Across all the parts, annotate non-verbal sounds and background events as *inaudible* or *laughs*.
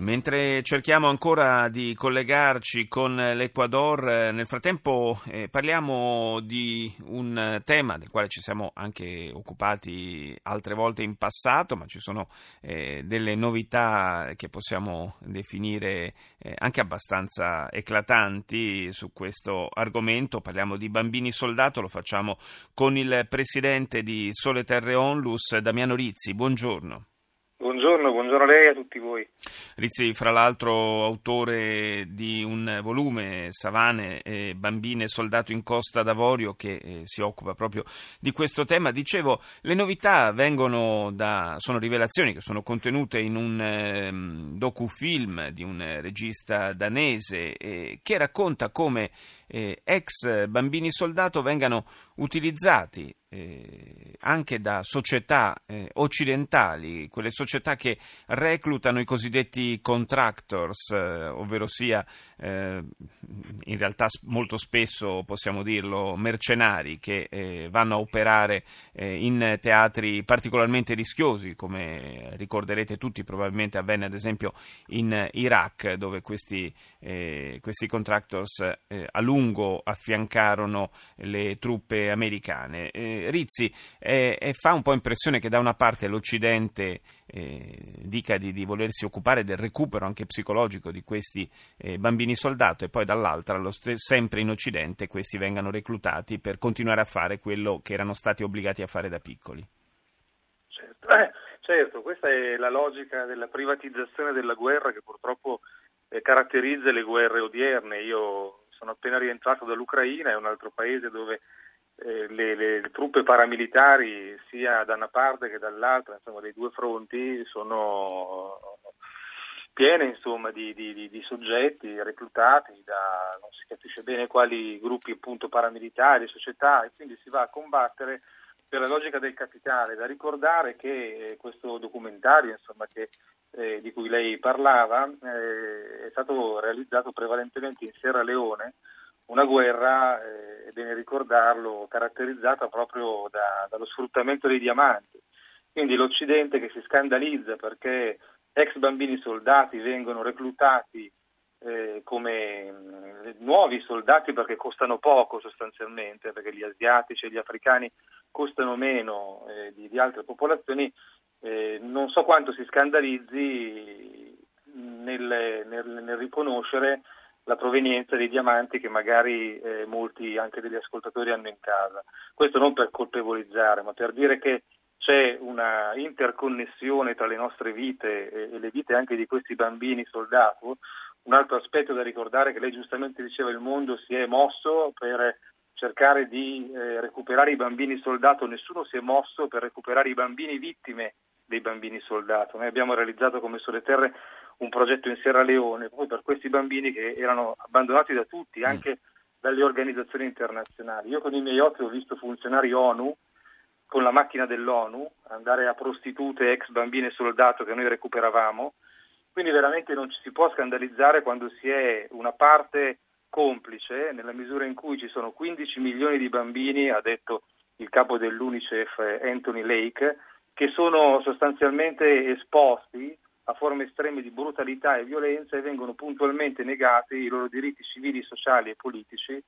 Mentre cerchiamo ancora di collegarci con l'Ecuador, eh, nel frattempo eh, parliamo di un tema del quale ci siamo anche occupati altre volte in passato, ma ci sono eh, delle novità che possiamo definire eh, anche abbastanza eclatanti su questo argomento. Parliamo di bambini soldato, lo facciamo con il presidente di Sole Terre Onlus, Damiano Rizzi. Buongiorno. Buongiorno, buongiorno a lei e a tutti voi. Rizzi, fra l'altro autore di un volume, Savane, eh, Bambine Soldato in Costa d'Avorio, che eh, si occupa proprio di questo tema. Dicevo, le novità vengono da, sono rivelazioni che sono contenute in un eh, docufilm di un regista danese eh, che racconta come eh, ex bambini soldato vengano utilizzati eh, anche da società eh, occidentali, quelle società che reclutano i cosiddetti contractors, eh, ovvero sia eh, in realtà molto spesso possiamo dirlo mercenari che eh, vanno a operare in teatri particolarmente rischiosi, come ricorderete tutti, probabilmente avvenne ad esempio in Iraq, dove questi, questi contractors a lungo affiancarono le truppe americane. Eh, Rizzi, eh, fa un po' impressione che da una parte l'Occidente eh, dica di, di, volersi occupare del recupero anche psicologico di questi eh, bambini soldato e poi dall'altra, st- sempre in Occidente, questi vengano reclutati per continuare a fare quello che erano stati obbligati a fare da piccoli. Certo, eh, certo questa è la logica della privatizzazione della guerra che purtroppo caratterizza le guerre odierne. Io sono appena rientrato dall'Ucraina, è un altro paese dove eh, le, le, truppe paramilitari sia da una parte che dall'altra, insomma dei due fronti, sono piene insomma, di, di, di, soggetti reclutati da non si capisce bene quali gruppi appunto paramilitari, società e quindi si va a combattere per la logica del capitale. Da ricordare che eh, questo documentario insomma, che eh, di cui lei parlava eh, è stato realizzato prevalentemente in Sierra Leone, una guerra, eh, è bene ricordarlo, caratterizzata proprio da, dallo sfruttamento dei diamanti. Quindi l'Occidente che si scandalizza perché ex bambini soldati vengono reclutati eh, come mm, nuovi soldati perché costano poco sostanzialmente, perché gli asiatici e gli africani costano meno eh, di, di altre popolazioni, eh, non so quanto si scandalizzi nel, nel, nel, riconoscere la provenienza dei diamanti che magari eh, molti anche degli ascoltatori hanno in casa. Questo non per colpevolizzare, ma per dire che c'è una interconnessione tra le nostre vite e, e le vite anche di questi bambini soldato. Un altro aspetto da ricordare è che lei giustamente diceva il mondo si è mosso per cercare di eh, recuperare i bambini soldato, nessuno si è mosso per recuperare i bambini vittime dei bambini soldato. Noi abbiamo realizzato come Sole Terre un progetto in Sierra Leone proprio per questi bambini che erano abbandonati da tutti, mm. anche dalle organizzazioni internazionali. Io con i miei occhi ho visto funzionari ONU con la macchina dell'ONU andare a prostitute ex bambine soldato che noi recuperavamo. Quindi veramente non ci si può scandalizzare quando si è una parte complice nella misura in cui ci sono 15 milioni di bambini, ha detto il capo dell'UNICEF Anthony Lake, che sono sostanzialmente esposti a forme estreme di brutalità e violenza e vengono puntualmente negati i loro diritti civili, sociali e politici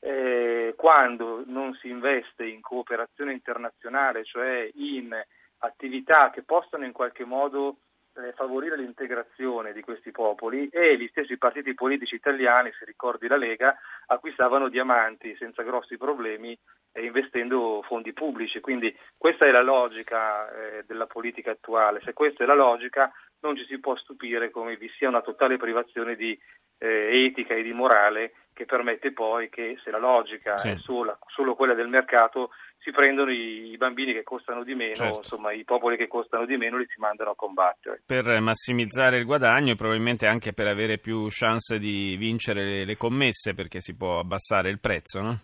eh, quando non si investe in cooperazione internazionale, cioè in attività che possano in qualche modo eh, favorire l'integrazione di questi popoli e gli stessi partiti politici italiani, se ricordi la Lega, acquistavano diamanti senza grossi problemi investendo fondi pubblici. Quindi questa è la logica eh, della politica attuale. Se questa è la logica non ci si può stupire come vi sia una totale privazione di eh, etica e di morale che permette poi che se la logica sì. è sola, solo quella del mercato si prendono i, i bambini che costano di meno, certo. insomma i popoli che costano di meno li si mandano a combattere. Per massimizzare il guadagno e probabilmente anche per avere più chance di vincere le, le commesse perché si può abbassare il prezzo, no?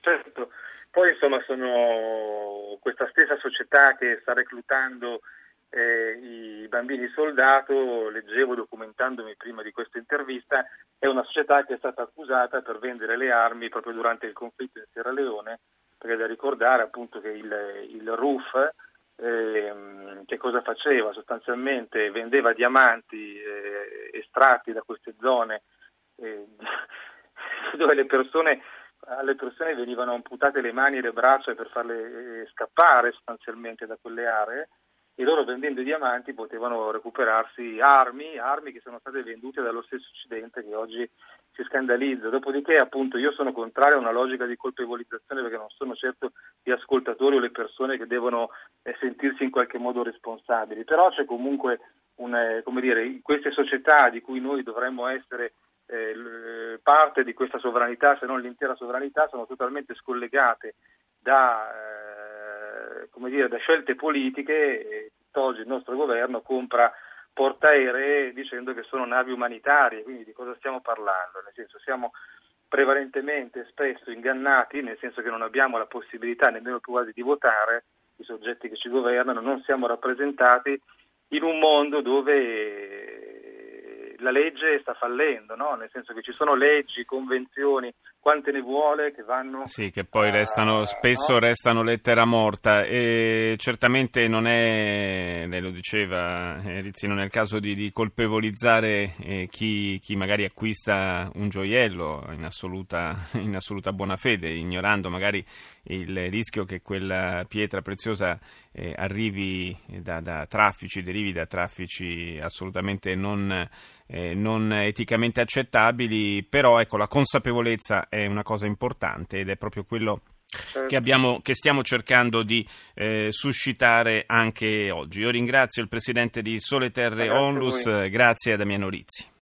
Certo, poi insomma sono questa stessa società che sta reclutando eh, i bambini soldato, leggevo documentandomi prima di questa intervista, è una società che è stata accusata per vendere le armi proprio durante il conflitto in Sierra Leone, perché da ricordare appunto che il, il RUF eh, che cosa faceva? Sostanzialmente vendeva diamanti eh, estratti da queste zone eh, *laughs* dove persone, alle persone venivano amputate le mani e le braccia per farle eh, scappare sostanzialmente da quelle aree e loro vendendo i diamanti potevano recuperarsi armi, armi che sono state vendute dallo stesso Occidente che oggi si scandalizza. Dopodiché appunto io sono contrario a una logica di colpevolizzazione perché non sono certo gli ascoltatori o le persone che devono eh, sentirsi in qualche modo responsabili, però c'è comunque un, eh, come dire, queste società di cui noi dovremmo essere eh, parte di questa sovranità, se non l'intera sovranità, sono totalmente scollegate da eh, come dire, da scelte politiche, oggi il nostro governo compra portaerei dicendo che sono navi umanitarie, quindi di cosa stiamo parlando? Nel senso siamo prevalentemente spesso ingannati, nel senso che non abbiamo la possibilità nemmeno più quasi di votare, i soggetti che ci governano, non siamo rappresentati in un mondo dove la legge sta fallendo, no? nel senso che ci sono leggi, convenzioni, quante ne vuole che vanno... Sì, che poi restano, spesso no? restano lettera morta. E certamente non è, lei lo diceva eh, Rizzi, non è il caso di, di colpevolizzare eh, chi, chi, magari acquista un gioiello in assoluta, *laughs* in assoluta buona fede, ignorando magari il rischio che quella pietra preziosa eh, arrivi da, da, traffici, derivi da traffici assolutamente non, eh, non eticamente accettabili, però ecco, la consapevolezza è una cosa importante ed è proprio quello certo. che, abbiamo, che, stiamo cercando di eh, suscitare anche oggi. Io ringrazio il presidente di Sole Terre grazie Onlus, grazie a Damiano Rizzi.